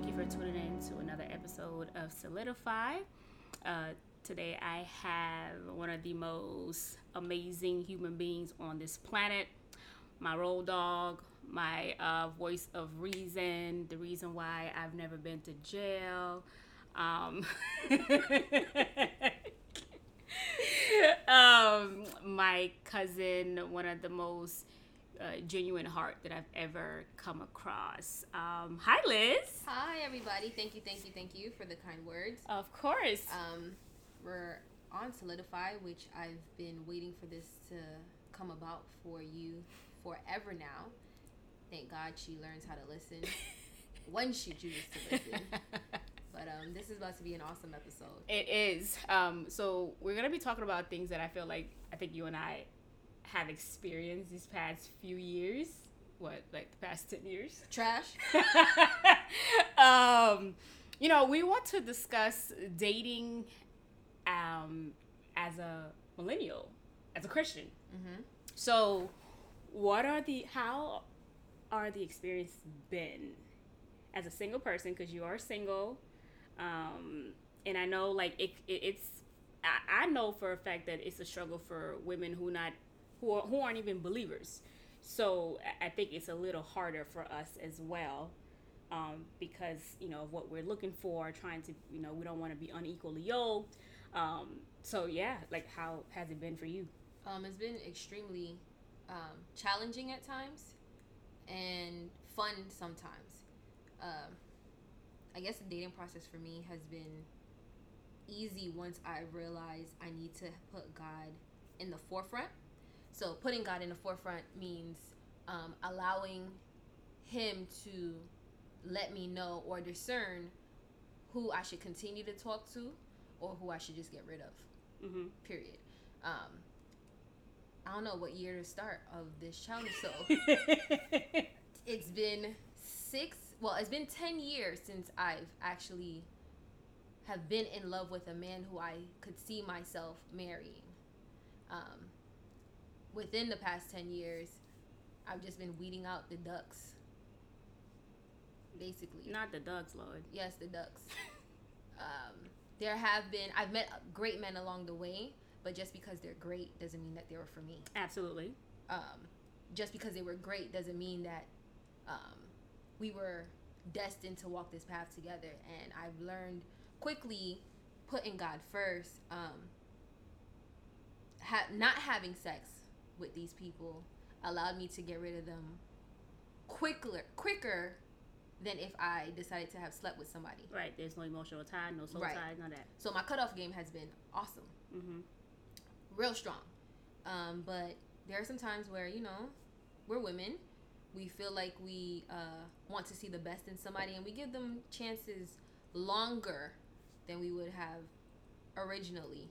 Thank you for tuning in to another episode of Solidify. Uh, today I have one of the most amazing human beings on this planet, my road dog, my uh, voice of reason, the reason why I've never been to jail. Um, um, my cousin, one of the most uh, genuine heart that I've ever come across. Um, hi, Liz. Hi, everybody. Thank you, thank you, thank you for the kind words. Of course. Um, we're on Solidify, which I've been waiting for this to come about for you forever now. Thank God she learns how to listen when she chooses to listen. But um, this is about to be an awesome episode. It is. Um, so we're gonna be talking about things that I feel like I think you and I have experienced these past few years. What, like the past ten years? Trash. um, you know, we want to discuss dating um, as a millennial, as a Christian. Mm-hmm. So, what are the how are the experience been as a single person? Because you are single, um, and I know like it, it it's I, I know for a fact that it's a struggle for women who not who are, who aren't even believers. So I- think it's a little harder for us as well. Um, because you know of what we're looking for, trying to you know we don't want to be unequally yoked. Um, so yeah, like how has it been for you? Um, it's been extremely um, challenging at times and fun sometimes. Um, I guess the dating process for me has been easy once I realized I need to put God in the forefront. So, putting God in the forefront means um, allowing Him to let me know or discern who I should continue to talk to or who I should just get rid of Mm-hmm. period. Um, I don't know what year to start of this challenge. So it's been six. Well, it's been ten years since I've actually have been in love with a man who I could see myself marrying. Um, within the past ten years, I've just been weeding out the ducks. Basically, Not the Ducks, Lord. yes, the ducks. um, there have been I've met great men along the way, but just because they're great doesn't mean that they were for me. Absolutely. Um, just because they were great doesn't mean that um, we were destined to walk this path together. And I've learned quickly putting God first. Um, ha- not having sex with these people allowed me to get rid of them quicker, quicker than if I decided to have slept with somebody. Right. There's no emotional tie, no soul Right. tie, none of that. So my cutoff game has been awesome, Mm-hmm. real strong. Um, but there are some times where you know we're women, we feel like we uh, want to see the best in somebody, and we give them chances longer than we would have originally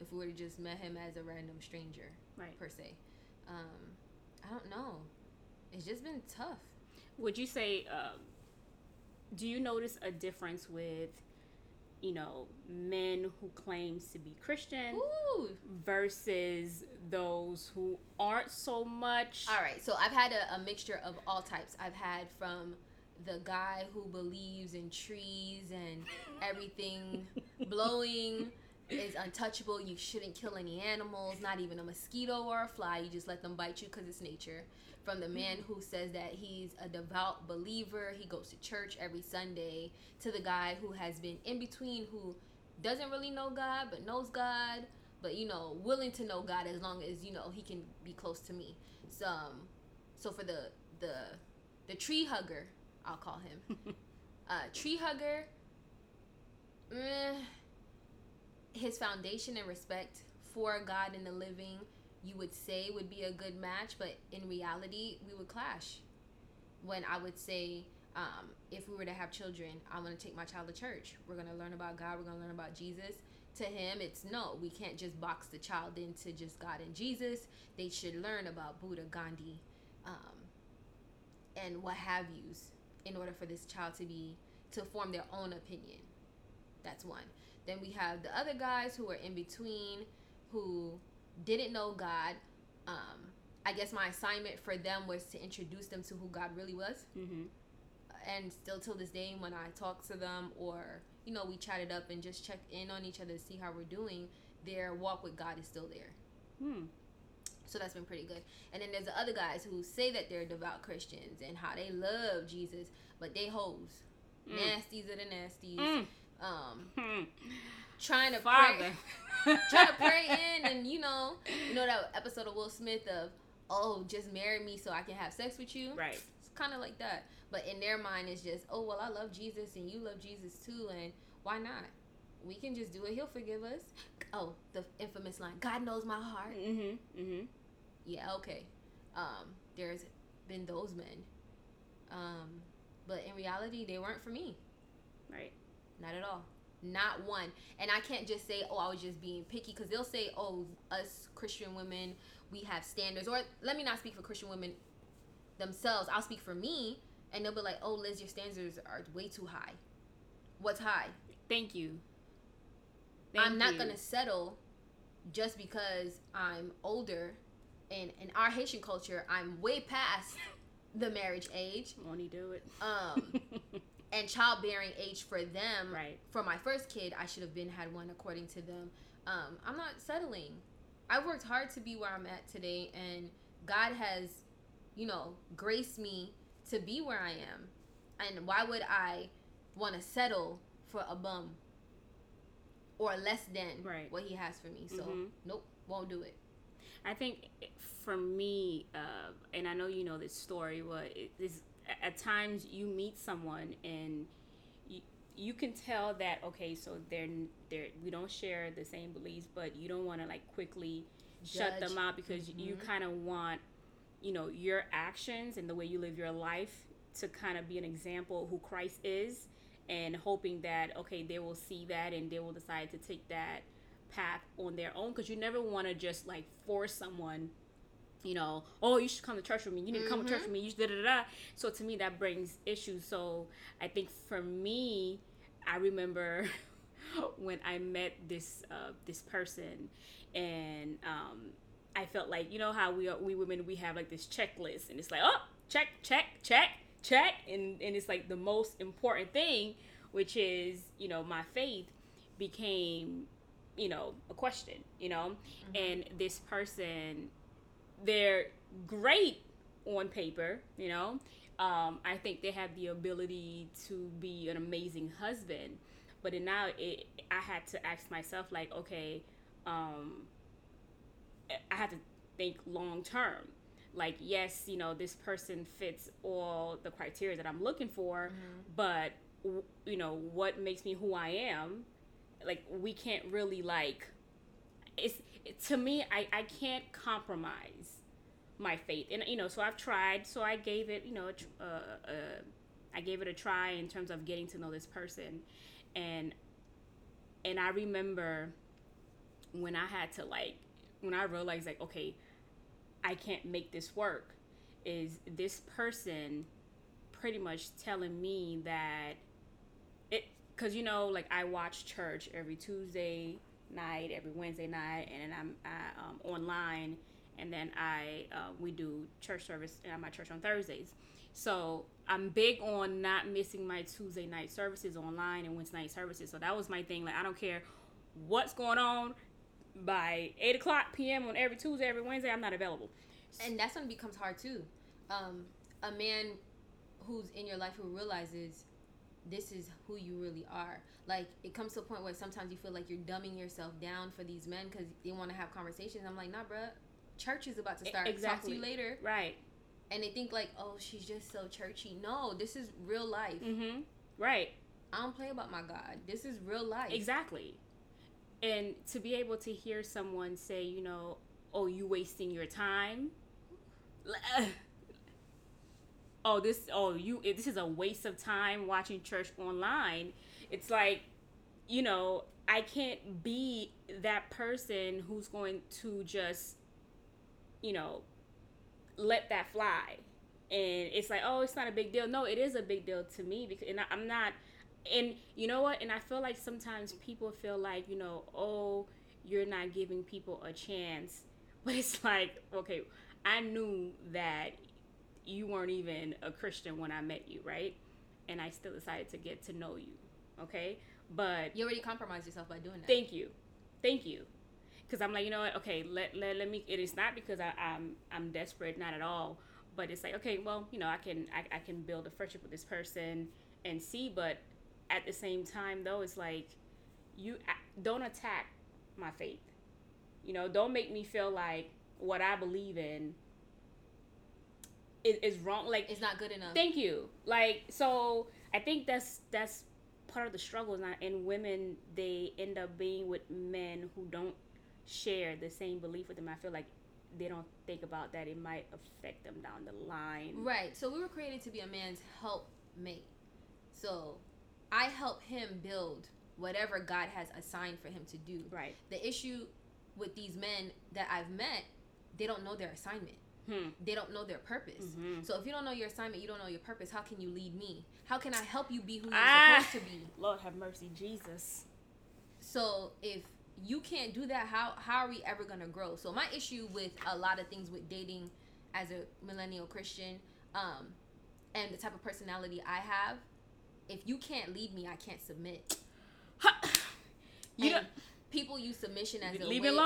if we would have just met him as a random stranger, Right. per se. Um, I don't know. It's just been tough. Would you say, um, do you notice a difference with, you know, men who claims to be Christian Ooh. versus those who aren't so much? All right, so I've had a, a mixture of all types. I've had from the guy who believes in trees and everything blowing is untouchable. You shouldn't kill any animals, not even a mosquito or a fly. You just let them bite you because it's nature. From the man who says that he's a devout believer, he goes to church every Sunday, to the guy who has been in between, who doesn't really know God but knows God, but you know, willing to know God as long as you know he can be close to me. So, um, so for the the the tree hugger, I'll call him uh, tree hugger. His foundation and respect for God and the living, you would say would be a good match, but in reality, we would clash. When I would say, um, if we were to have children, I'm going to take my child to church. We're going to learn about God. We're going to learn about Jesus. To him, it's no, we can't just box the child into just God and Jesus. They should learn about Buddha, Gandhi, um, and what have yous in order for this child to be to form their own opinion. That's one. Then we have the other guys who are in between, who didn't know God. Um, I guess my assignment for them was to introduce them to who God really was. Mm-hmm. and still till this day, when I talk to them or you know we chatted up and just check in on each other to see how we're doing, their walk with God is still there. Hmm. So that's been pretty good. And then there's the other guys who say that they're devout Christians and how they love Jesus, but they hoes. Mm. Nasties are the nasties. Mm. Um, trying to Father. pray, trying to pray in, and you know, you know that episode of Will Smith of, oh, just marry me so I can have sex with you. right. It's kind of like that. But in their mind, it's just, oh, well, I love Jesus and you love Jesus too, and why not? We can just do it. He'll forgive us. Oh, the infamous line, God knows my heart. Mm-hmm. Mm-hmm. Yeah, okay. Um, there's been those men. Um, but in reality, they weren't for me. Right. Not at all. Not one. And I can't just say, oh, I was just being picky because they'll say, oh, us Christian women, we have standards. Or let me not speak for Christian women themselves. I'll speak for me. And they'll be like, oh, Liz, your standards are way too high. What's high? Thank you. I'm not you. going to settle just because I'm older. And in our Haitian culture, I'm way past the marriage age. Won't he do it? Um, and childbearing age for them right. for my first kid i should have been had one according to them um, i'm not settling i worked hard to be where i'm at today and god has you know graced me to be where i am and why would i want to settle for a bum or less than Right. what he has for me so Mhm. nope won't do it I think for me, uh, and I know you know this story, but it is at times you meet someone and you, you can tell that okay, so they're they're we don't share the same beliefs, but you don't want to like quickly shut them out because you Mhm. kind of want you know your actions and the way you live your life to kind of be an example of who Christ is and hoping that okay they will see that and they will decide to take that path on their own because you never want to just like force someone you know oh you should come to church with me. You need to come to church Mhm. with me. You should da, da, da, so to me that brings issues. So i think for me i remember when i met this uh, this person and um i felt like you know how we are, we women we have like this checklist and it's like oh check check check check. And and it's like the most important thing which is you know my faith became you know a question you know? And this person they're great on paper you know? Um, i think they have the ability to be an amazing husband but then now it, i had to ask myself like okay um, i had to think long term. Like yes you know this person fits all the criteria that i'm looking for but w- you know what makes me who i am like we can't really like it's to me I, I can't compromise my faith. And you know so i've tried so i gave it you know uh, uh, i gave it a try in terms of getting to know this person. And and i remember when i had to like when i realized like okay i can't make this work is this person pretty much telling me that it because you know like i watch church every tuesday night every wednesday night and then i'm I, um, online and then i uh, we do church service at my church on thursdays. So i'm big on not missing my tuesday night services online and wednesday night services. So that was my thing. Like i don't care what's going on by 8 o'clock p.m on every tuesday every wednesday i'm not available. And that's when it becomes hard too. Um, a man who's in your life who realizes this is who you really are. Like it comes to a point where sometimes you feel like you're dumbing yourself down for these men because they want to have conversations. I'm like, nah, bruh. Church is about to start. Exactly. Talk to you later. right And they think like, oh, she's just so churchy. No, this is real life. mm-hmm right I don't play about my God. This is real life. Exactly. And to be able to hear someone say, you know, oh, you wasting your time. Oh, this oh, you this is a waste of time watching church online. It's like, you know, I can't be that person who's going to just you know, let that fly. And it's like, oh, it's not a big deal. No, it is a big deal to me because and I, I'm not and you know what and i feel like sometimes people feel like you know oh you're not giving people a chance but it's like okay i knew that you weren't even a christian when i met you right and I still decided to get to know you. Okay, but you already compromised yourself by doing that. Thank you, thank you. Because I'm like, you know what? Okay, let, let, let me. It is not because I, I'm I'm desperate, not at all. But it's like, okay, well, you know, I can I, I can build a friendship with this person and see. But at the same time, though, it's like you don't attack my faith. You know, don't make me feel like what I believe in is, is wrong. Like it's not good enough. Thank you. Like so, I think that's that's part of the struggle. Not and women they end up being with men who don't share the same belief with them. I feel like they don't think about that it might affect them down the line. Right. So we were created to be a man's helpmate. So I help him build whatever God has assigned for him to do. Right. The issue with these men that I've met, they don't know their assignment. Hmm. They don't know their purpose. Mm-hmm. So if you don't know your assignment, you don't know your purpose. How can you lead me? How can I help you be who you're ah, supposed to be? Lord have mercy, Jesus. So if you can't do that, how how are we ever gonna grow? So my issue with a lot of things with dating as a millennial Christian, um, and the type of personality I have, if you can't lead me, I can't submit. you people use submission as a leave way of,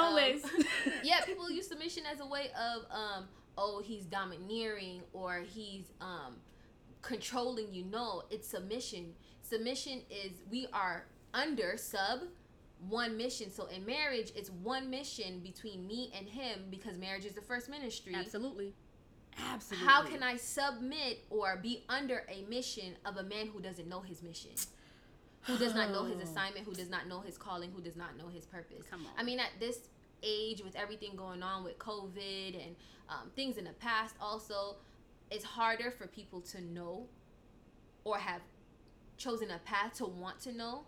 yeah, people use submission as a way of um, oh, he's domineering or he's um, controlling you. No, it's submission. Submission is we are under sub one mission. So in marriage, it's one mission between me and him because marriage is the first ministry. Absolutely. Absolutely. How can I submit or be under a mission of a man who doesn't know his mission? Who does not know his assignment, who does not know his calling, who does not know his purpose. Come on. I mean, at this age, with everything going on with COVID and um, things in the past, also, it's harder for people to know or have chosen a path to want to know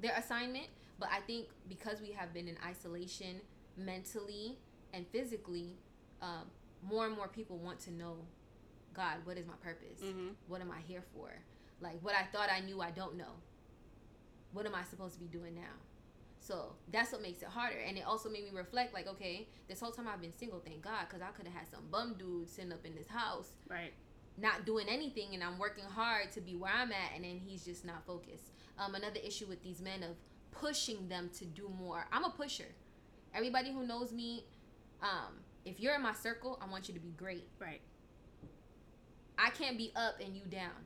their assignment. But I think because we have been in isolation mentally and physically, um, more and more people want to know God, what is my purpose? Mm-hmm. What am I here for? Like what I thought I knew, I don't know. What am I supposed to be doing now? So that's what makes it harder. And it also made me reflect like, okay, this whole time I've been single, thank God, because I could have had some bum dude sitting up in this house. Right. Not doing anything, and I'm working hard to be where I'm at, and then he's just not focused. Um, another issue with these men of pushing them to do more. I'm a pusher. Everybody who knows me, um, if you're in my circle, I want you to be great. Right. I can't be up and you down.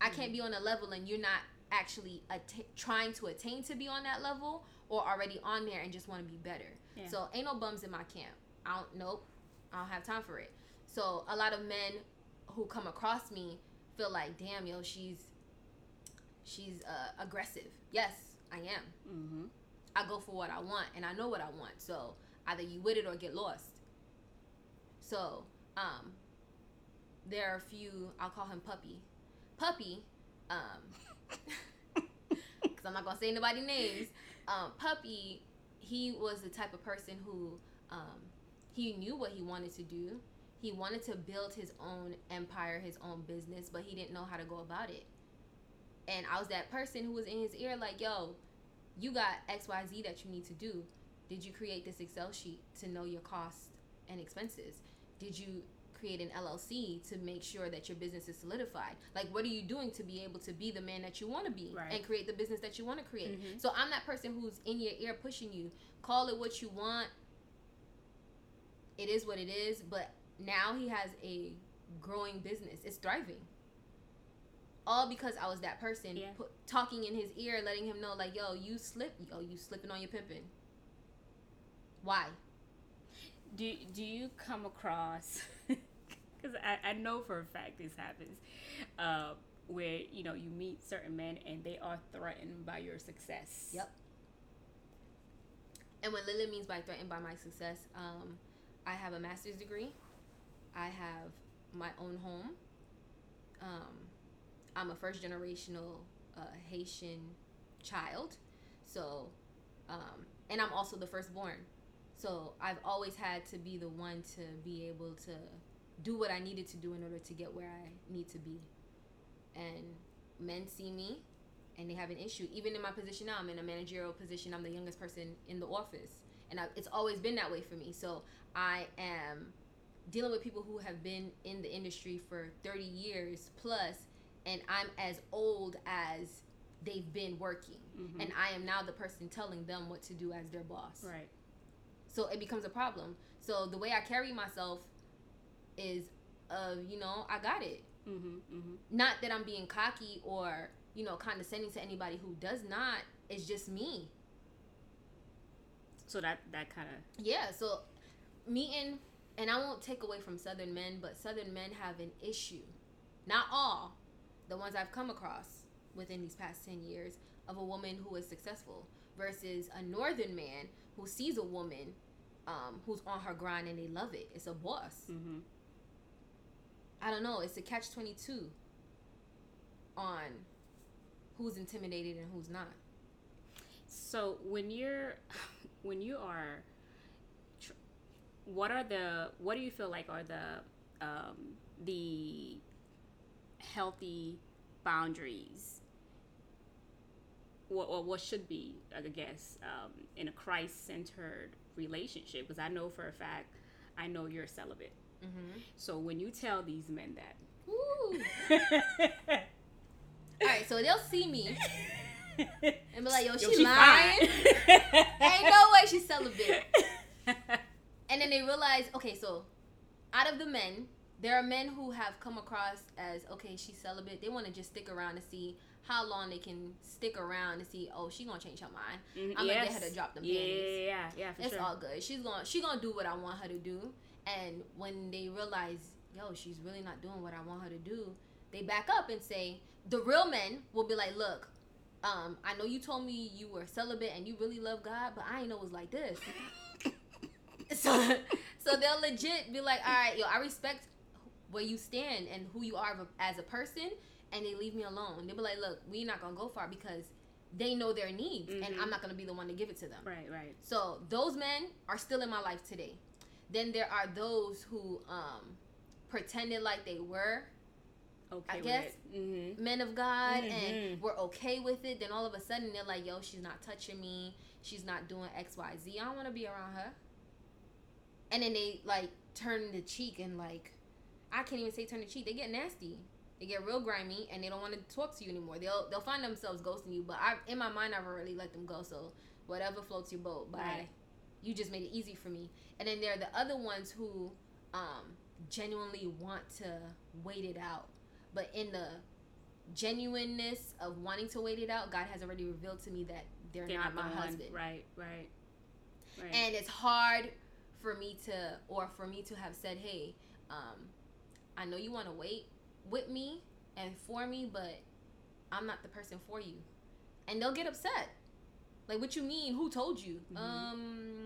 I can't be on a level and you're not actually trying to attain to be on that level or already on there and just want to be better. Yeah. So ain't no bums in my camp. I don't nope. I don't have time for it. So a lot of men who come across me feel like, damn, yo, she's she's uh, aggressive. Yes, I am. Mm-hmm. I go for what I want, and I know what I want. So either you with it or get lost. So um, there are a few. I'll call him Puppy. Puppy, um, because I'm not gonna say nobody names. Um, Puppy, he was the type of person who um, he knew what he wanted to do. He wanted to build his own empire, his own business, but he didn't know how to go about it. And I was that person who was in his ear, like, yo, you got XYZ that you need to do. Did you create this Excel sheet to know your costs and expenses? Did you create an LLC to make sure that your business is solidified? Like, what are you doing to be able to be the man that you want to be right. and create the business that you want to create? Mm-hmm. So I'm that person who's in your ear pushing you. Call it what you want. It is what it is. But now he has a growing business. It's thriving. All because I was that person yeah. put, talking in his ear, letting him know, like, yo, you slip, yo, you slipping on your pimping. Why? Do Do you come across because I, I know for a fact this happens, uh, where you know you meet certain men and they are threatened by your success. Yep. And what Lily means by threatened by my success, um, I have a master's degree. I have my own home. Um, I'm a first generational uh, Haitian child, so um, and I'm also the firstborn. So I've always had to be the one to be able to do what I needed to do in order to get where I need to be. And men see me and they have an issue. Even in my position now, I'm in a managerial position. I'm the youngest person in the office. And I, it's always been that way for me. So I am dealing with people who have been in the industry for 30 years plus and i'm as old as they've been working Mhm. and i am now the person telling them what to do as their boss right. so it becomes a problem so the way i carry myself is of you know i got it Mm-hmm. Mm-hmm. not that i'm being cocky or you know condescending to anybody who does not it's just me So that that kind of Yeah, so meeting, and I won't take away from Southern men, but Southern men have an issue. Not all, the ones I've come across within these past 10 years, of a woman who is successful versus a Northern man who sees a woman um, who's on her grind and they love it. It's a boss. mm-hmm. I don't know. It's a catch 22 on who's intimidated and who's not. So when you're when you are what are the what do you feel like are the um, the healthy boundaries what, or what should be I guess um, in a Christ centered relationship because I know for a fact I know you're celibate Mm-hmm. so when you tell these men that All right, so they'll see me and be like, yo, she, Yo, she lying. Ain't no way she's celibate. And then they realize, okay, so out of the men, there are men who have come across as, okay, she's celibate. They want to just stick around to see how long they can stick around to see, oh, she gonna change her mind. Mhm, I'm gonna yes. get her to drop them yeah, panties. yeah, yeah, yeah, for It's sure. all good. She's gonna she gonna do what I want her to do. And when they realize, yo, she's really not doing what I want her to do, they back up and say, the real men will be like, look, um, I know you told me you were celibate and you really love God, but I didn't know it was like this. so, so they'll legit be like, all right, yo, I respect where you stand and who you are as a person, and they leave me alone. They'll be like, look, we're not gonna go far because they know their needs, and Mhm. I'm not gonna be the one to give it to them. Right, right. So those men are still in my life today. Then there are those who um, pretended like they were Okay. I guess Mm-hmm. men of God Mhm. and were okay with it. Then all of a sudden they're like, "Yo, she's not touching me. She's not doing X, Y, Z. I don't want to be around her." And then they like turn the cheek and like, I can't even say turn the cheek. They get nasty. They get real grimy and they don't want to talk to you anymore. They'll they'll find themselves ghosting you. But I in my mind I've already let them go. So whatever floats your boat. Bye. Right. You just made it easy for me. And then there are the other ones who um, genuinely want to wait it out. But in the genuineness of wanting to wait it out, God has already revealed to me that they're, They're not, not my one. husband. Right, right, right. And it's hard for me to, or for me to have said, hey, um, I know you want to wait with me and for me, but I'm not the person for you. And they'll get upset. Like, what you mean? Who told you? Mhm. Um,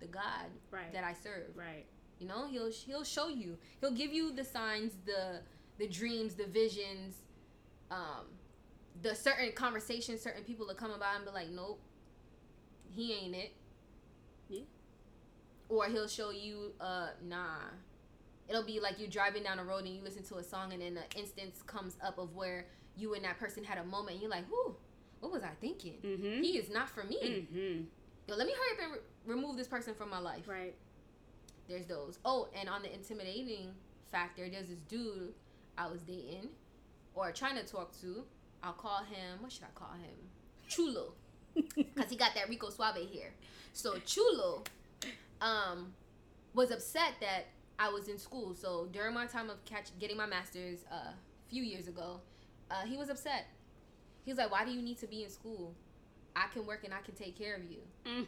the God right, that I serve. right. You know, he'll he'll show you. He'll give you the signs, the the dreams, the visions, um, the certain conversations, certain people will come about and be like, nope, he ain't it. Yeah. Or he'll show you, uh, nah. It'll be like you driving down the road and you listen to a song and then an instance comes up of where you and that person had a moment and you're like, whoo, what was I thinking? Mm-hmm. He is not for me. mm-hmm. Yo, let me hurry up and re- remove this person from my life. Right. There's those. Oh, and on the intimidating factor, there's this dude I was dating or trying to talk to. I'll call him. What should I call him? Chulo, because he got that Rico Suave hair. So Chulo, um, was upset that I was in school. So during my time of catch getting my master's uh, a few years ago, uh, he was upset. He was like, "Why do you need to be in school? I can work and I can take care of you." Mm.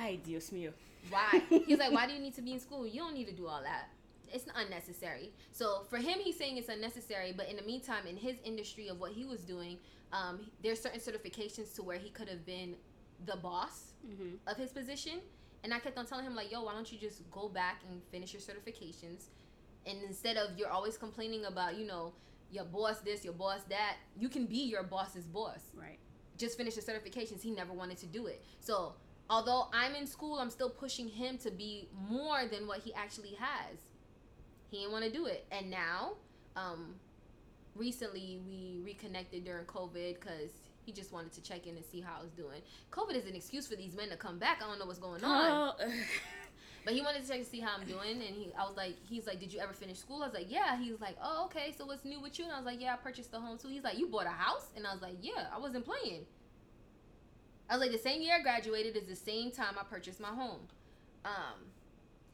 Ay, Dios mío. Why? He's like, why do you need to be in school? You don't need to do all that. It's unnecessary. So for him, he's saying it's unnecessary. But in the meantime, in his industry of what he was doing, um, there's certain certifications to where he could have been the boss Mm-hmm. of his position. And I kept on telling him like, yo, why don't you just go back and finish your certifications? And instead of you're always complaining about, you know, your boss this, your boss that, you can be your boss's boss Right. just finish the certifications. He never wanted to do it. So although I'm in school, I'm still pushing him to be more than what he actually has. He didn't want to do it, and now, um, recently we reconnected during COVID because he just wanted to check in and see how I was doing. COVID is an excuse for these men to come back. I don't know what's going on. Oh, But he wanted to check to see how I'm doing, and he, I was like, he's like, did you ever finish school? I was like, yeah. He was like, oh, okay. So what's new with you? And I was like, yeah, I purchased the home too. He's like, you bought a house? And I was like, yeah, I wasn't playing. I was like, the same year I graduated is the same time I purchased my home. Um,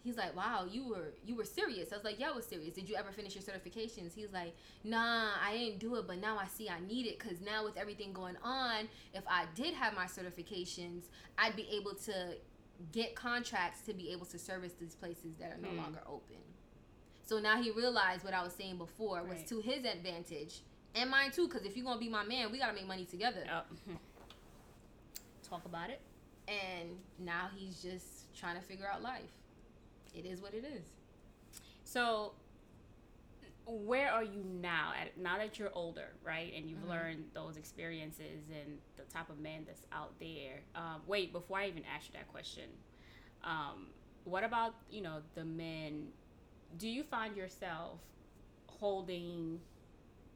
he's like, wow, you were you were serious. I was like, yeah, I was serious. Did you ever finish your certifications? He's like, nah, I didn't do it, but now I see I need it because now with everything going on, if I did have my certifications, I'd be able to get contracts to be able to service these places that are no Hmm. longer open. So now he realized what I was saying before was Right. to his advantage and mine too. Because if you're gonna be my man, we gotta make money together. Talk about it. And now he's just trying to figure out life. It is what it is. So, where are you now? At now that you're older, right, and you've Mhm. learned those experiences and the type of man that's out there. Um, wait, before I even ask you that question, um, what about you know the men? Do you find yourself holding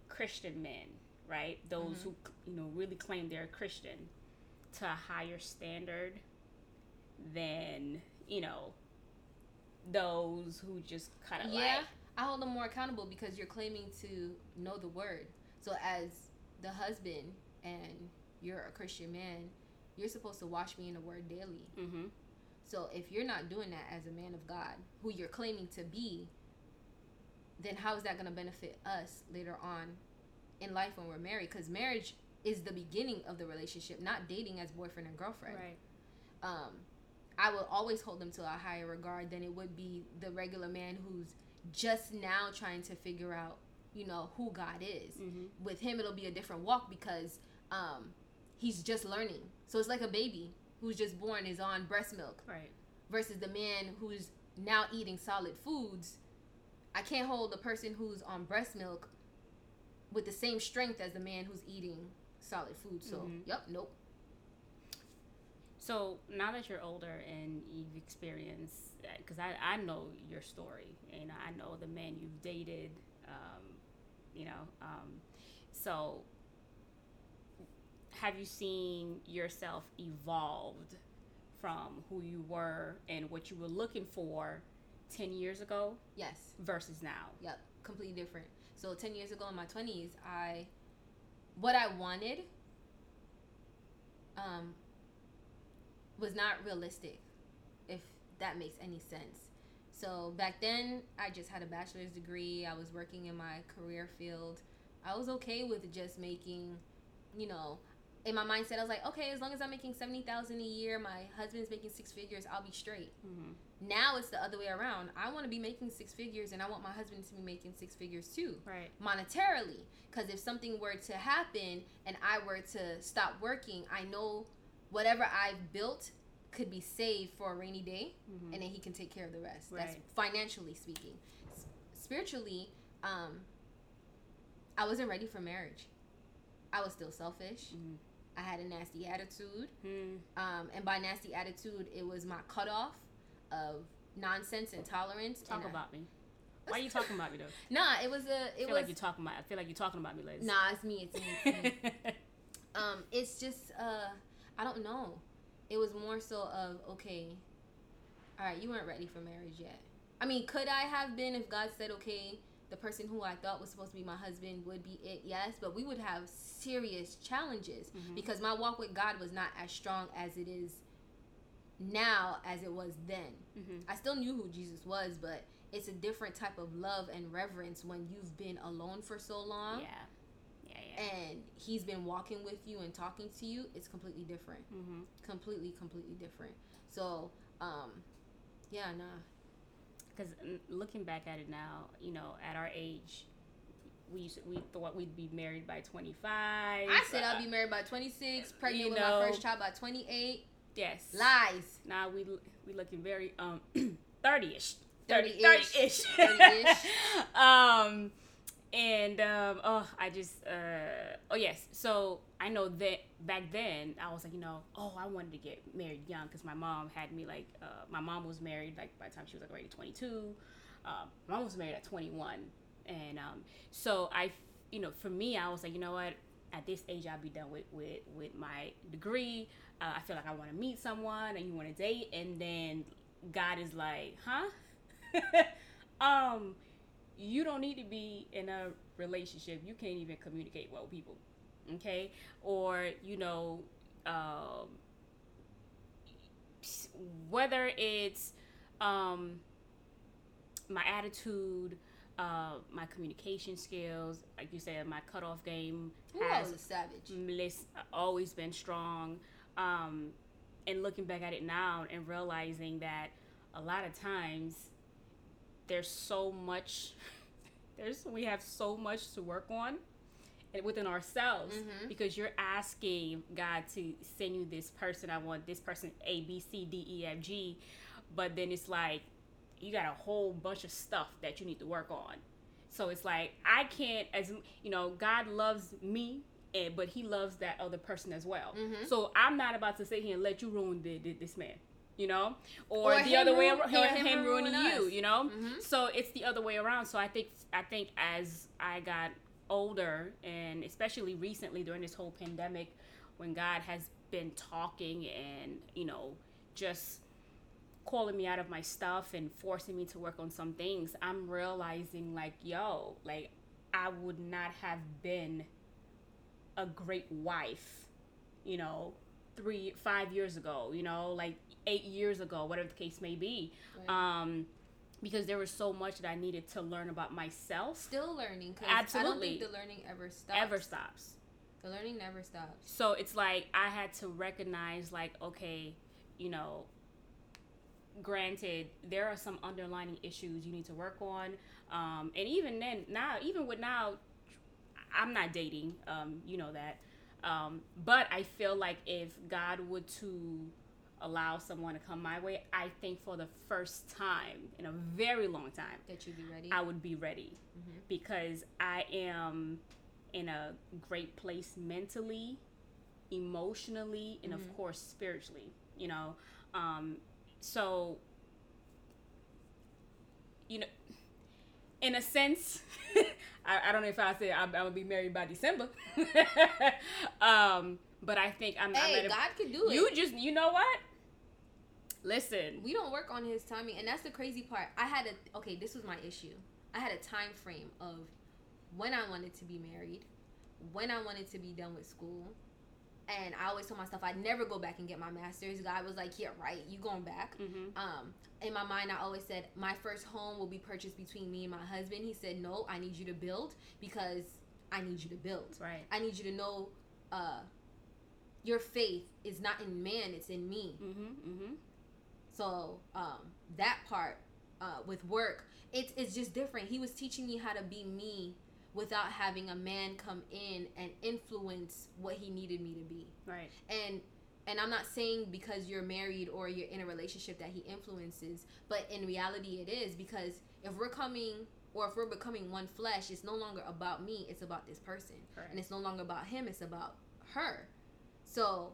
Christian men, right? Those Mhm. who you know really claim they're Christian to a higher standard than you know those who just kind of yeah, like I hold them more accountable because you're claiming to know the word. So as the husband and you're a Christian man, you're supposed to wash me in the word daily. mm-hmm. So if you're not doing that as a man of God, who you're claiming to be, then how is that going to benefit us later on in life when we're married? Because marriage is the beginning of the relationship, not dating as boyfriend and girlfriend. right um, I will always hold them to a higher regard than it would be the regular man who's just now trying to figure out, you know, who God is. mm-hmm. With him, it'll be a different walk because um, he's just learning. So it's like a baby who's just born is on breast milk right versus the man who's now eating solid foods. I can't hold the person who's on breast milk with the same strength as the man who's eating solid food. So, Mhm. yep, nope. So now that you're older and you've experienced, because I, I know your story and I know the men you've dated, um, you know, um, so have you seen yourself evolved from who you were and what you were looking for 10 years ago Yes. versus now? Yep, completely different. So 10 years ago in my 20s, I what I wanted um was not realistic if that makes any sense. So back then, I just had a bachelor's degree. I was working in my career field. I was okay with just making, you know, in my mindset, I was like, okay, as long as I'm making seventy thousand a year, my husband's making six figures, I'll be straight. Mm-hmm. Now it's the other way around. I want to be making six figures, and I want my husband to be making six figures too, Right. monetarily. Because if something were to happen and I were to stop working, I know whatever I've built could be saved for a rainy day, Mm-hmm. and then he can take care of the rest. That's financially speaking. S- spiritually, um, I wasn't ready for marriage. I was still selfish. Mhm. I had a nasty attitude. Mm. Um, and by nasty attitude, it was my cutoff of nonsense and tolerance. Talk and I- about me. Why are you talking about me though? Nah, it was a. I It feel was. like you're talking about. I feel like you're talking about me, Liz. nah, it's me. It's me. It's me. um, it's just. Uh, I don't know. It was more so of okay. All right, you weren't ready for marriage yet. I mean, could I have been if God said okay? The person who I thought was supposed to be my husband would be it, yes, but we would have serious challenges Mhm. because my walk with God was not as strong as it is now as it was then. hmm I still knew who Jesus was, but it's a different type of love and reverence when you've been alone for so long Yeah. Yeah. Yeah. and he's been walking with you and talking to you. It's completely different. mm-hmm. Completely, completely different. So, um, yeah, nah. Because looking back at it now, you know, at our age, we used we thought we'd be married by 25. I said I'll be married by 26, pregnant you with know. my first child by 28. yes. Lies. Now we we looking very um 30ish. 30-ish. 30-ish. 30-ish. um and um oh I just uh oh yes. So I know that back then I was like, you know, oh, I wanted to get married young cuz my mom had me like uh my mom was married like by the time she was like already 22. Um my mom was married at 21 and um so I you know, for me I was like, you know what? At this age, I'll be done with with, with my degree. Uh, I feel like I want to meet someone, and you want to date, and then God is like, huh? um, you don't need to be in a relationship. You can't even communicate well with people. Okay? Or, you know, um, whether it's um, my attitude, uh, my communication skills, like you said, my cutoff game Ooh, has a savage. always been strong. Um, and looking back at it now and realizing that a lot of times there's so much, there's we have so much to work on within ourselves Mhm. because you're asking God to send you this person. I want this person A B C D E F G, but then it's like you got a whole bunch of stuff that you need to work on. So it's like I can't, as you know, God loves me, and but He loves that other person as well. Mhm. So I'm not about to sit here and let you ruin the, the, this man, you know, or, Or the other way around, or him, him ruining you, you know. Mhm. So it's the other way around. So I think I think as I got older, and especially recently during this whole pandemic, when God has been talking and you know just calling me out of my stuff and forcing me to work on some things, I'm realizing like, yo, like I would not have been a great wife, you know, three, five years ago, you know, like eight years ago, whatever the case may be. Right. Um, because there was so much that I needed to learn about myself. Still learning. 'cause I don't Absolutely. think the learning ever stops. Ever stops. The learning never stops. So it's like I had to recognize, like, okay, you know, granted, there are some underlining issues you need to work on. Um, and even then, now, even with now, I'm not dating, um, you know that. Um, but I feel like if God would to allow someone to come my way, I think for the first time in a very long time, That you be ready. I would be ready Mhm. because I am in a great place mentally, emotionally, and Mhm. of course spiritually. You know, um, so you know, in a sense, I, I don't know if I said I'm, I'm gonna be married by December, um, but I think I'm. I'm hey, a- God could do it. you just you know what? Listen, we don't work on his timing and that's the crazy part i had a okay this was my issue i had a time frame of when i wanted to be married when i wanted to be done with school and i always told myself i'd never go back and get my master's god was like yeah right you going back hmm um in my mind i always said my first home will be purchased between me and my husband he said no i need you to build because i need you to build right. i need you to know uh your faith is not in man it's in me Mm-hmm. Mm-hmm. so um, that part uh, with work, it's it's just different. He was teaching me how to be me without having a man come in and influence what he needed me to be. Right. And and I'm not saying because you're married or you're in a relationship that he influences, but in reality it is because if we're coming or if we're becoming one flesh, it's no longer about me, it's about this person. Correct. And it's no longer about him, it's about her. So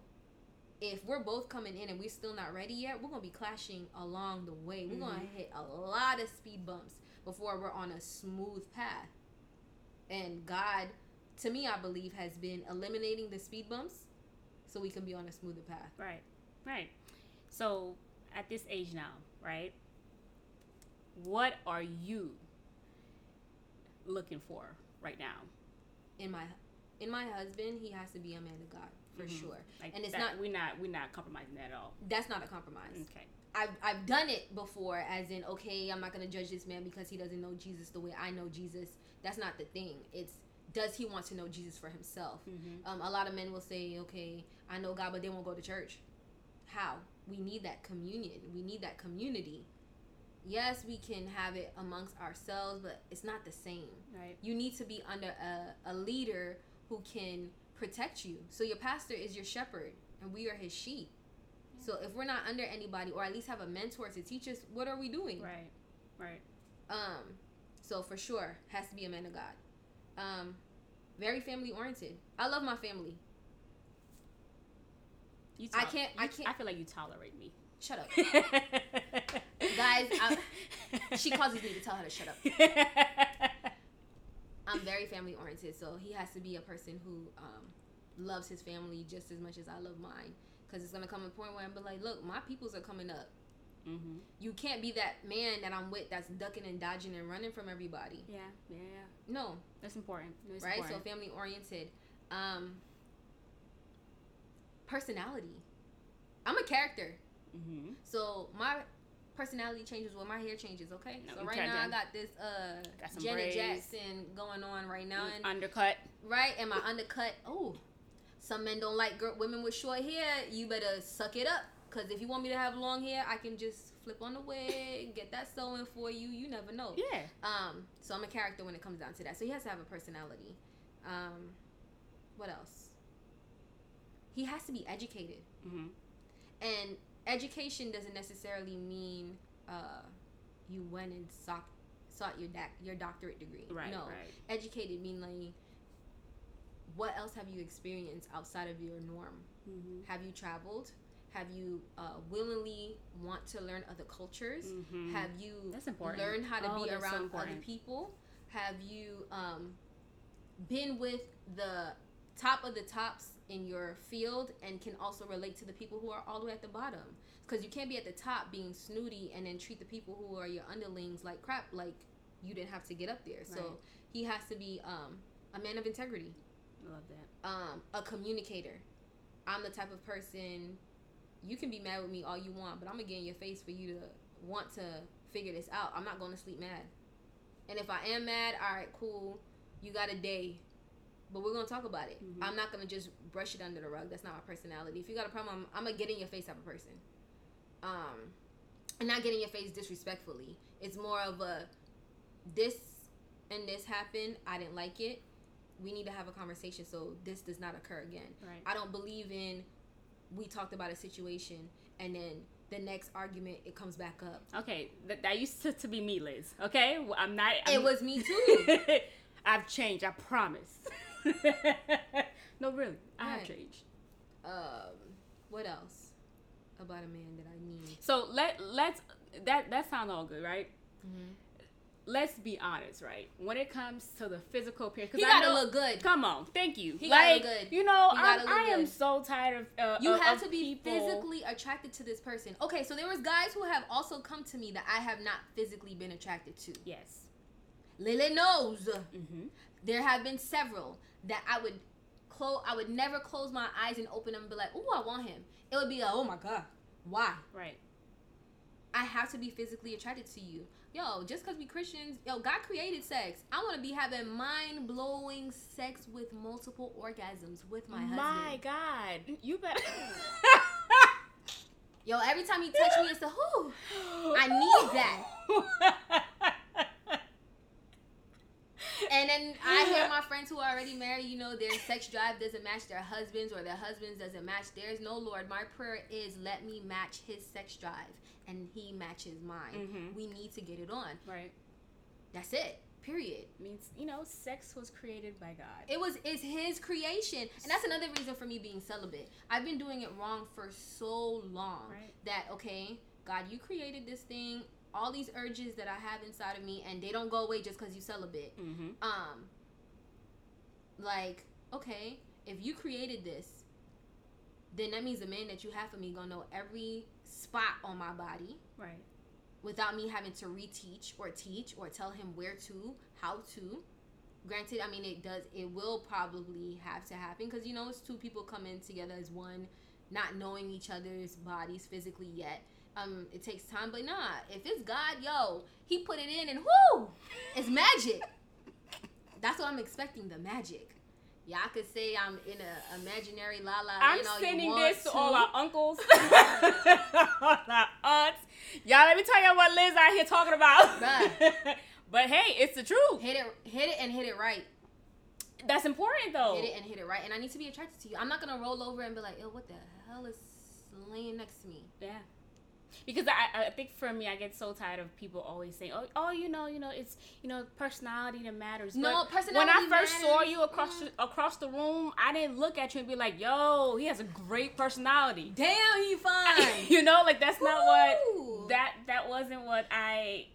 if we're both coming in and we're still not ready yet, we're gonna be clashing along the way. We're gonna Mhm. hit a lot of speed bumps before we're on a smooth path. And God, to me, I believe, has been eliminating the speed bumps so we can be on a smoother path. Right, right. So at this age now, right? What are you looking for right now? In my in my husband, he has to be a man of God for Mhm. sure. Like And it's that- not- we're not we're not compromising that at all. That's not a compromise. Okay. I've, I've done it before as in okay i'm not going to judge this man because he doesn't know jesus the way i know jesus that's not the thing. It's does he want to know jesus for himself? Mm-hmm. um, a lot of men will say okay i know god but they won't go to church. How? We need that communion. We need that community. Yes we can have it amongst ourselves but it's not the same. Right. you need to be under a, a leader who can protect you. So your pastor is your shepherd and we are his sheep. So if we're not under anybody or at least have a mentor to teach us what are we doing? Right. Right. um so for sure has to be a man of god. Um very family oriented. I love my family. You I can't- I can't- I feel like you tolerate me. shut up. Guys, I- she causes me to tell her to shut up. I'm very family oriented so he has to be a person who um loves his family just as much as i love mine. Because it's gonna come a point where i'm be like look my peoples are coming up Mm-hmm. You can't be that man that I'm with that's ducking and dodging and running from everybody. Yeah, yeah, yeah. No, That's important. That's right? important. So family oriented. Um, personality. I'm a character. mm-hmm. So my personality changes when my hair changes, okay? No, so right now I got this uh Got Janet braids. Jackson going on right now and undercut. right and my undercut. Oh. Some men don't like girl, women with short hair. You better suck it up cuz if you want me to have long hair, I can just flip on the wig, get that sewing for you. You never know. Yeah. Um, so I'm a character when it comes down to that. So he has to have a personality. Um, what else? He has to be educated, Mm-hmm. and education doesn't necessarily mean uh, you went and sought sought your doc- your doctorate degree. Right. No, Right. educated mean like what else have you experienced outside of your norm? Mm-hmm. Have you traveled? Have you uh, willingly want to learn other cultures? Mm-hmm. Have you That's important. learned how to Oh, be that's so around other people? Have you um, been with the top of the tops in your field and can also relate to the people who are all the way at the bottom? Because you can't be at the top being snooty and then treat the people who are your underlings like crap, like you didn't have to get up there. So he has to be um, a man of integrity, I Love that. um, a communicator. I'm the type of person you can be mad with me all you want, but I'm gonna get in your face for you to want to figure this out. I'm not going to sleep mad. And if I am mad, all right, cool. You got a day, but we're gonna talk about it. Mhm. I'm not gonna just brush it under the rug. That's not my personality. If you got a problem, I'm, I'm gonna get in your face type of person. Um, and not get in your face disrespectfully. It's more of a this and this happened. I didn't like it. We need to have a conversation so this does not occur again. Right. I don't believe in we talked about a situation and then the next argument it comes back up. Okay, that, that used to, to be me, Liz. Okay, Well, I'm not. it I'm, was me too. I've changed. I promise. no, really, I have changed. um, what else about a man that I need? So let let's that that sounds all good, right? Mhm. Let's be honest, right? When it comes to the physical appearance, He because I gotta know, look good. Come on, thank you. He gotta like look good. you know, I, I am good. so tired of uh, You of- have of to be people- physically attracted to this person. Okay, so there was guys who have also come to me that I have not physically been attracted to. Yes. Lily knows. Mm-hmm. There have been several that I would close. I would never close my eyes and open them and be like, "Oh, I want him." It would be like, "Oh my god, why?" Right. I have to be physically attracted to you. Yo, just because we Christians, yo, God created sex. I want to be having mind blowing sex with multiple orgasms with my husband. My God, you better. Yo, every time he touch me, it's a whoo. I need that. And I hear my friends who are already married, you know, their sex drive doesn't match their husbands or their husbands doesn't match theirs. No, Lord, my prayer is let me match his sex drive and he matches mine. Mhm. We need to get it on. right. That's it. Period. Means you know, sex was created by God. It was it's his creation. And that's another reason for me being celibate. I've been doing it wrong for so long Right. that okay, God, you created this thing, all these urges that I have inside of me and they don't go away just cuz you celibate. Mm-hmm. um like okay if you created this then that means the man that you have for me gonna know every spot on my body Right. without me having to reteach or teach or tell him where to how to granted i mean it does it will probably have to happen because you know it's two people coming together as one not knowing each other's bodies physically yet um it takes time but nah if it's god yo he put it in and whoo it's magic that's what i'm expecting the magic y'all could say i'm in a imaginary la la I'm land all you sending want this to all our uncles, all our aunts. Y'all, let me tell y'all what Liz out here talking about. But hey, it's the truth. hit it hit it and hit it right That's important though. hit it and hit it right. And I need to be attracted to you. I'm not gonna roll over and be like, yo, what the hell is laying next to me? Yeah. Because I, I think for me, I get so tired of people always saying, "Oh, oh, you know, you know, it's you know, personality that matters." No, But personality When I first saw you across Mm. the, across the room, I didn't look at you and be like, "Yo, he has a great personality." Damn, he fine. you know, like that's not what that that wasn't what I.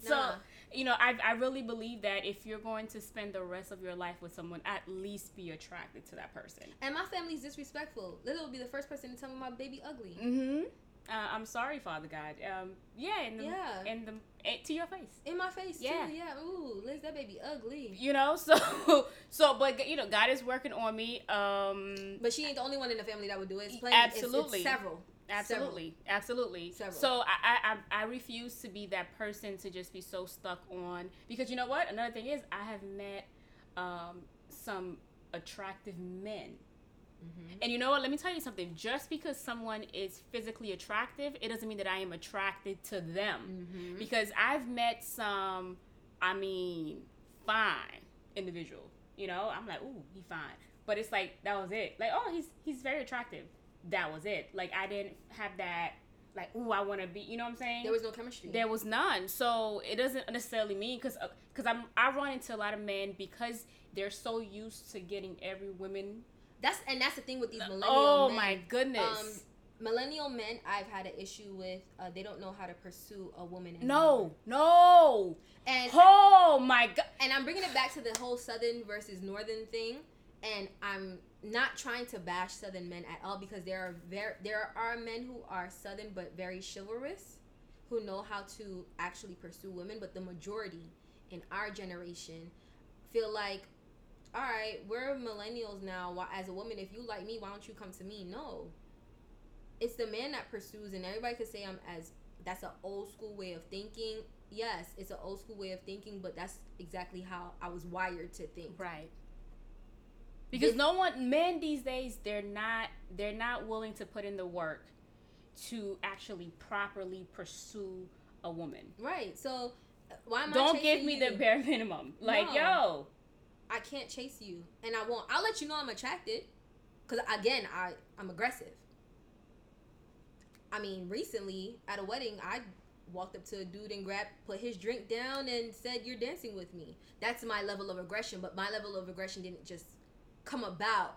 So Nah. you know, I I really believe that if you're going to spend the rest of your life with someone, at least be attracted to that person. and my family's disrespectful. Lily will be the first person to tell me my baby ugly. Mm-hmm. Uh, I'm sorry, Father God. Um, yeah, in the, Yeah. in the eh, to your face. In my face Yeah. too. Yeah. Ooh, Liz, that baby ugly. You know, so so, but you know, God is working on me. Um, But she ain't the only one in the family that would do it. It's E- plenty. it's- absolutely. It's, several. absolutely, absolutely. Several. So I, I I I refuse to be that person to just be so stuck on because you know what? Another thing is I have met um some attractive men. Mm-hmm. And you know what? Let me tell you something. Just because someone is physically attractive, it doesn't mean that I am attracted to them. Mm-hmm. Because I've met some, I mean, fine individual. You know, I'm like, ooh, he fine. But it's like that was it. Like, oh, he's he's very attractive. That was it. Like I didn't have that. Like, ooh, I want to be. You know what I'm saying? There was no chemistry. There was none. So it doesn't necessarily mean because because I'm I run into a lot of men because they're so used to getting every woman. That's and that's the thing with these millennial Oh men. my goodness. Um, millennial men, I've had an issue with. Uh, they don't know how to pursue a woman. Anymore. no, no. and Oh my god. and I'm bringing it back to the whole southern versus northern thing. And I'm not trying to bash southern men at all because there are very there are men who are southern but very chivalrous, who know how to actually pursue women. But the majority in our generation feel like, all right, we're millennials now. Why, as a woman, if you like me, why don't you come to me? No, it's the man that pursues, and everybody could say I'm as that's an old school way of thinking. Yes, it's an old school way of thinking, but that's exactly how I was wired to think. Right. Because This- no one men these days they're not they're not willing to put in the work to actually properly pursue a woman. Right. So uh, why am I? Don't chasing give me you? the bare minimum. Like, No. yo, I can't chase you, and I won't. I'll let you know I'm attracted, because again, I I'm aggressive. I mean, recently at a wedding, I walked up to a dude and grabbed, put his drink down, and said, "You're dancing with me." That's my level of aggression, but my level of aggression didn't just come about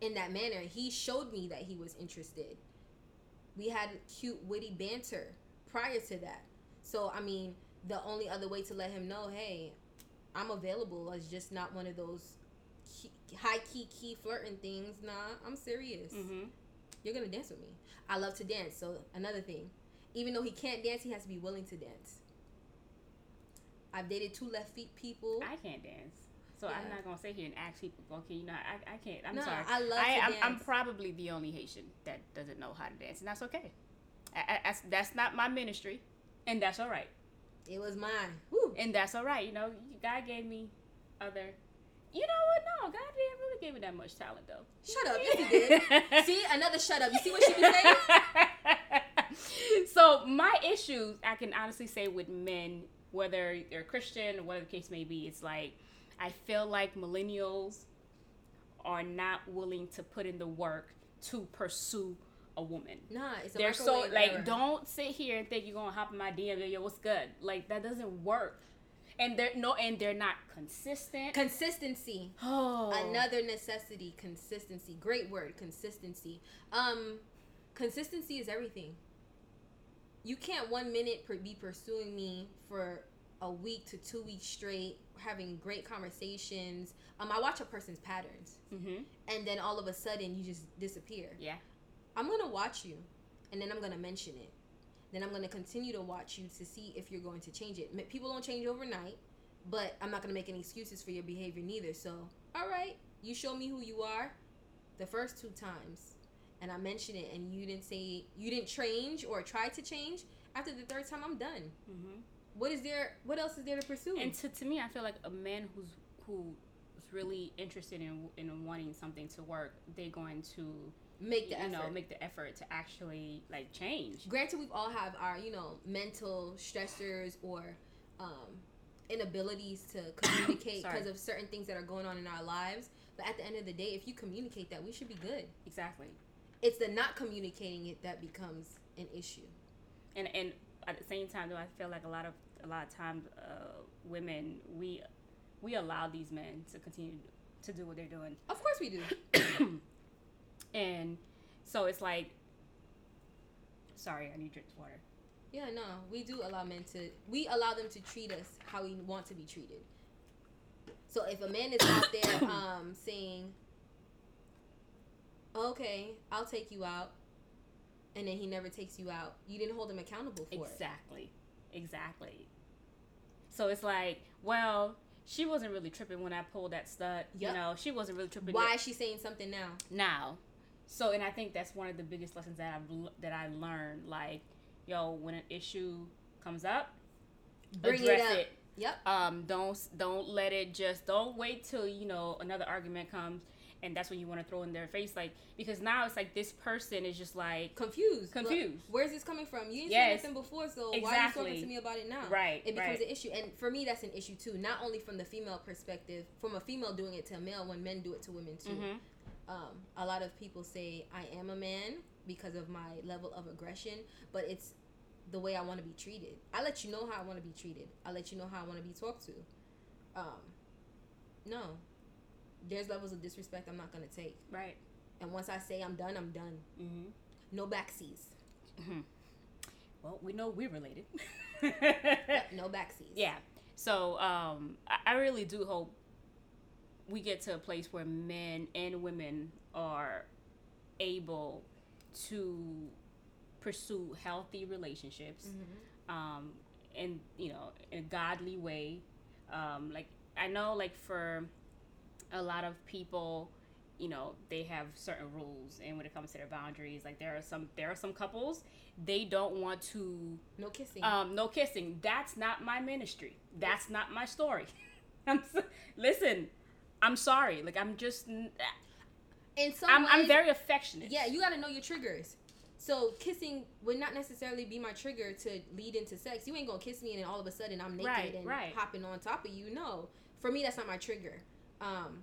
in that manner. He showed me that he was interested. We had cute, witty banter prior to that. So I mean, the only other way to let him know, hey, I'm available is just not one of those key, high key key flirting things. Nah, I'm serious. hmm You're gonna dance with me. I love to dance. So another thing, even though he can't dance, he has to be willing to dance. I've dated two left feet people. I can't dance. So I'm not gonna sit here and ask people, okay, you know, I, I can't. I'm No, sorry. I love I, to I'm, I'm probably the only Haitian that doesn't know how to dance, and that's okay. I, I, that's, that's not my ministry, and that's all right. It was mine. And that's all right. You know, God gave me other. You know what? No, God didn't really give me that much talent, though. Shut up. Yes, he did. See, another shut up. You see what she be saying? so my issues, I can honestly say with men, whether they're Christian or whatever the case may be, it's like I feel like millennials are not willing to put in the work to pursue a woman. Nah, it's a They're so like, era. don't sit here and think you're gonna hop in my DM. Yo, what's good? Like that doesn't work. And they're no, and they're not consistent. consistency. oh, Another necessity, consistency. Great word, consistency. Um, consistency is everything. You can't one minute per- be pursuing me for a week to two weeks straight, having great conversations. Um, I watch a person's patterns, Mm-hmm. and then all of a sudden you just disappear. Yeah. I'm gonna watch you, and then I'm gonna mention it. Then I'm gonna continue to watch you to see if you're going to change it. People don't change overnight, but I'm not gonna make any excuses for your behavior neither. So, all right, you show me who you are, the first two times, and I mention it, and you didn't say you didn't change or try to change. After the third time, I'm done. Mm-hmm. What is there? What else is there to pursue? And to, to me, I feel like a man who's who's really interested in in wanting something to work, they're going to make the you effort. know make the effort to actually like change. granted we've all have our you know mental stressors or um, inabilities to communicate because of certain things that are going on in our lives but at the end of the day if you communicate that we should be good Exactly. it's the not communicating it that becomes an issue And and at the same time, though, I feel like a lot of a lot of times, uh, women we we allow these men to continue to do what they're doing, of course we do and so it's like, sorry, I need to drink water. yeah no we do allow men to we allow them to treat us how we want to be treated so if a man is out there um, saying okay i'll take you out and then he never takes you out. You didn't hold him accountable for it. Exactly. Exactly. So it's like, well, she wasn't really tripping when I pulled that stud. You know, she wasn't really tripping. Why is she saying something now? now? So, and I think that's one of the biggest lessons that I've that I learned. Like, yo, when an issue comes up, Bring address it up. it. Yep. Um, don't don't let it just don't wait till you know another argument comes and that's when you want to throw in their face like because now it's like this person is just like Confused. Confused. where's this coming from? You didn't Yes. say nothing before, so why are you talking to me about it now? Right, It becomes right. an issue, and for me, that's an issue too. Not only from the female perspective, from a female doing it to a male, when men do it to women too. Mhm. Um, a lot of people say I am a man because of my level of aggression, but it's the way I want to be treated. I let you know how I want to be treated. I let you know how I want to be talked to. Um, no, there's levels of disrespect I'm not gonna take, right. and once I say I'm done, I'm done. Mm-hmm. No backseas. Well, we know we're related. Yep, no backseas. Yeah. So um, I really do hope we get to a place where men and women are able to pursue healthy relationships Mhm. um, in you know in a godly way. Um, like I know, like for a lot of people, you know, they have certain rules, and when it comes to their boundaries, like there are some there are some couples they don't want to No kissing. um, no kissing. That's not my ministry. That's not my story. I'm so, listen. I'm sorry. Like I'm just. In some I'm, I'm very affectionate. Yeah, you got to know your triggers. So kissing would not necessarily be my trigger to lead into sex. You ain't gonna kiss me and then all of a sudden I'm naked Right, and right. hopping on top of you. No, for me that's not my trigger. Um,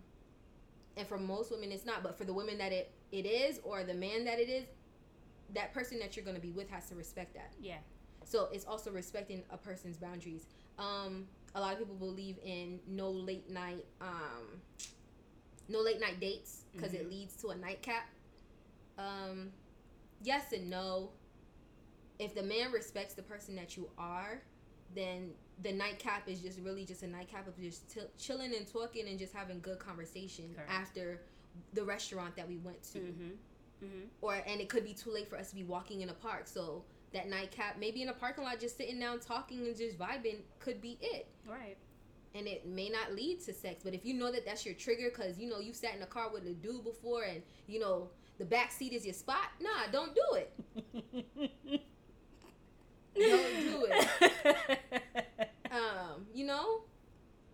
and for most women it's not. But for the women that it it is, or the man that it is, that person that you're gonna be with has to respect that. Yeah. So it's also respecting a person's boundaries. Um, a lot of people believe in no late night, um, no late night dates because it leads to a nightcap. Um, yes and no. If the man respects the person that you are, then the nightcap is just really just a nightcap of just t- chilling and talking and just having good conversation Correct. after the restaurant that we went to Mm-hmm. Mm-hmm. or and it could be too late for us to be walking in a park. So that nightcap, maybe in a parking lot, just sitting down talking and just vibing, could be it. Right. And it may not lead to sex, but if you know that that's your trigger, because you know you sat in a car with a dude before, and you know the back seat is your spot, nah, don't do it. Don't do it. Um, you know,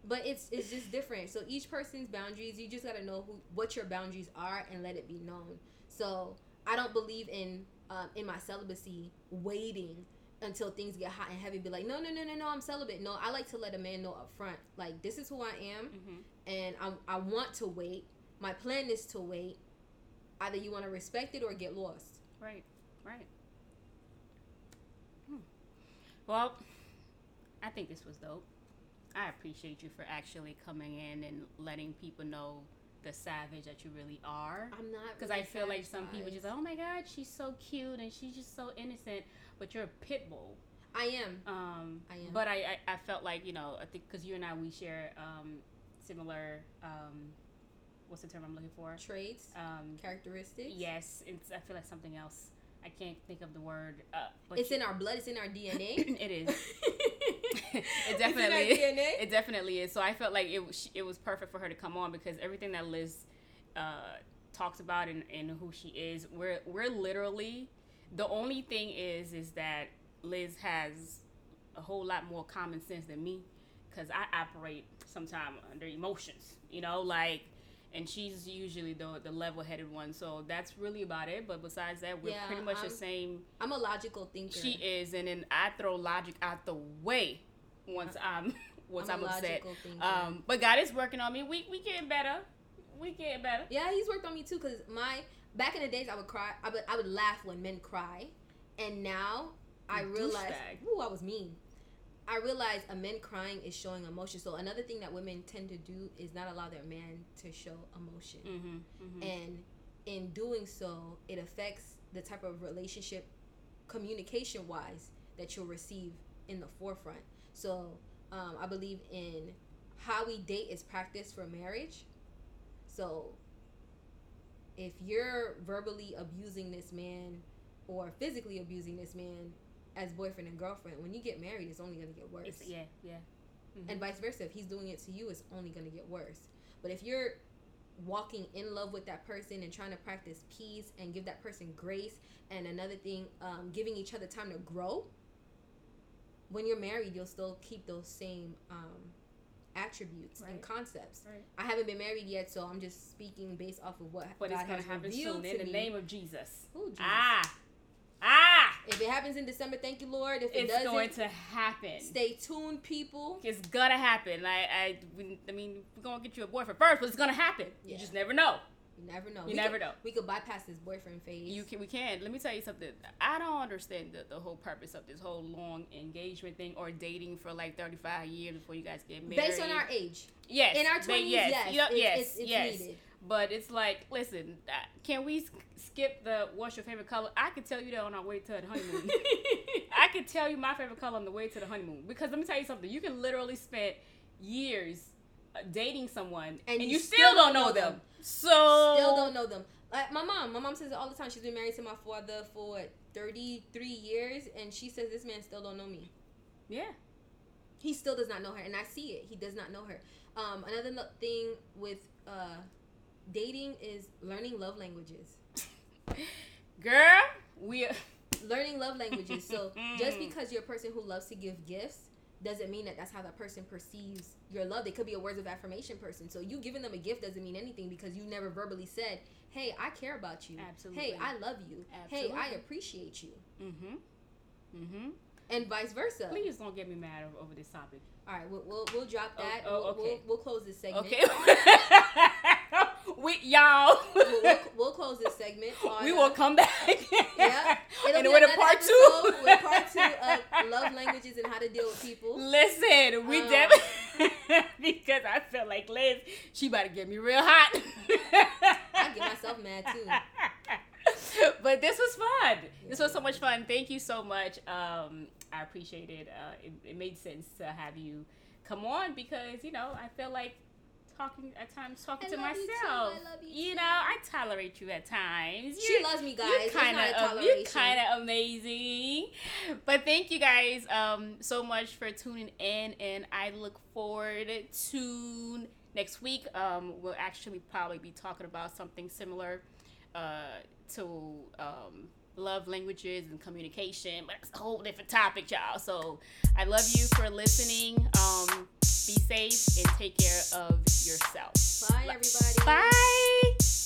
but it's it's just different. So each person's boundaries, you just gotta know who what your boundaries are and let it be known. So I don't believe in um, in my celibacy waiting until things get hot and heavy. Be like, no, no, no, no, no, I'm celibate. No, I like to let a man know up front, like this is who I am, mm-hmm. and I I want to wait. My plan is to wait. Either you want to respect it or get lost. Right. Right. Hmm. Well, I think this was dope. I appreciate you for actually coming in and letting people know the savage that you really are. I'm not Because really I feel like some people just like, oh my god, she's so cute and she's just so innocent, but you're a pit bull. I am. Um, I am. But I, I, I felt like you know I think because you and I we share um, similar um, what's the term I'm looking for? Traits, Um, characteristics. yes, it's I feel like something else. I can't think of the word. Uh, but It's you- in our blood. It's in our DNA. it is. it it definitely It's in our DNA. it definitely is. So I felt like it was it was perfect for her to come on because everything that Liz uh, talks about and, and who she is, we're we're literally the only thing is is that Liz has a whole lot more common sense than me because I operate sometimes under emotions, you know, like. And she's usually the the level headed one, so that's really about it. But besides that, we're Yeah, pretty much the I'm- same I'm a logical thinker. she is, and then I throw logic out the way once I'm once I'm I'm, upset. Um, but God is working on me. We we getting better. We getting better. Yeah, he's worked on me too. Cause my back in the days, I would cry. I would I would laugh when men cry, and now I realize, ooh, I was mean. I realize a man crying is showing emotion. So another thing that women tend to do is not allow their man to show emotion, Mm-hmm, mm-hmm. and in doing so, it affects the type of relationship, communication wise, that you'll receive in the forefront. So um, I believe in how we date is practice for marriage. So if you're verbally abusing this man or physically abusing this man as boyfriend and girlfriend, when you get married, it's only gonna get worse. It's, yeah, yeah. Mhm. And vice versa, if he's doing it to you, it's only gonna get worse. But if you're walking in love with that person and trying to practice peace and give that person grace, and another thing, um, giving each other time to grow. When you're married, you'll still keep those same um, attributes and concepts. Right. I haven't been married yet, so I'm just speaking based off of what But God it's gonna happen soon to in the name of Jesus. Ooh, Jesus. Ah! If it happens in December, thank you, Lord. If it It's doesn't, it's going to happen. stay tuned, people. It's gonna happen. Like I, we, I mean, we're gonna get you a boyfriend first, but it's gonna happen. You just never know. You never know. You We never could, know. We could bypass this boyfriend phase. You can, we can. Let me tell you something. I don't understand the, the whole purpose of this whole long engagement thing or dating for like thirty five years before you guys get married. based on our age. yes, In our twenties, yes, yes, you know, it's, yes, it's, it's yes. needed. But it's like, listen, can we skip the what's your favorite color? I could tell you that on our way to the honeymoon. I could tell you my favorite color on the way to the honeymoon because let me tell you something. You can literally spend years uh, dating someone and, you, still, don't know them. So Still don't know them. Like my mom, my mom says it all the time. She's been married to my father for what, 33 years, and she says this man still don't know me. Yeah. He still does not know her, and I see it. He does not know her. Um, another thing with uh, dating is learning love languages. Girl, we are Learning love languages. So just because you're a person who loves to give gifts doesn't mean that that's how that person perceives your love. They could be a words of affirmation person. So you giving them a gift doesn't mean anything because you never verbally said, "Hey, I care about you. Absolutely. Hey, I love you. Absolutely. Hey, I appreciate you." Mhm. Mhm. And vice versa. Please don't get me mad over, this topic. All right, we'll, we'll, we'll drop Oh, that. oh, we'll, okay. we'll, we'll close this segment. Okay. We y'all. we'll, we'll, we'll close this segment. We will come back. Yeah. It'll and be with a part two. with part two of love languages and how to deal with people. Listen, we Um, definitely because I feel like Liz, she about to get me real hot. I get myself mad too. but this was fun. This was so much fun. Thank you so much. Um, I appreciate it. Uh, it. It made sense to have you come on because you know I feel like talking at times talking I to love you myself. You know, I tolerate you at times. She loves me, guys. You're kind of you kind of amazing. But thank you guys um so much for tuning in, and I look forward to next week. Um, we'll actually probably be talking about something similar uh to um love languages and communication, but it's a whole different topic, y'all. So I love you for listening. Um, be safe and take care of yourself. Bye, everybody. Bye.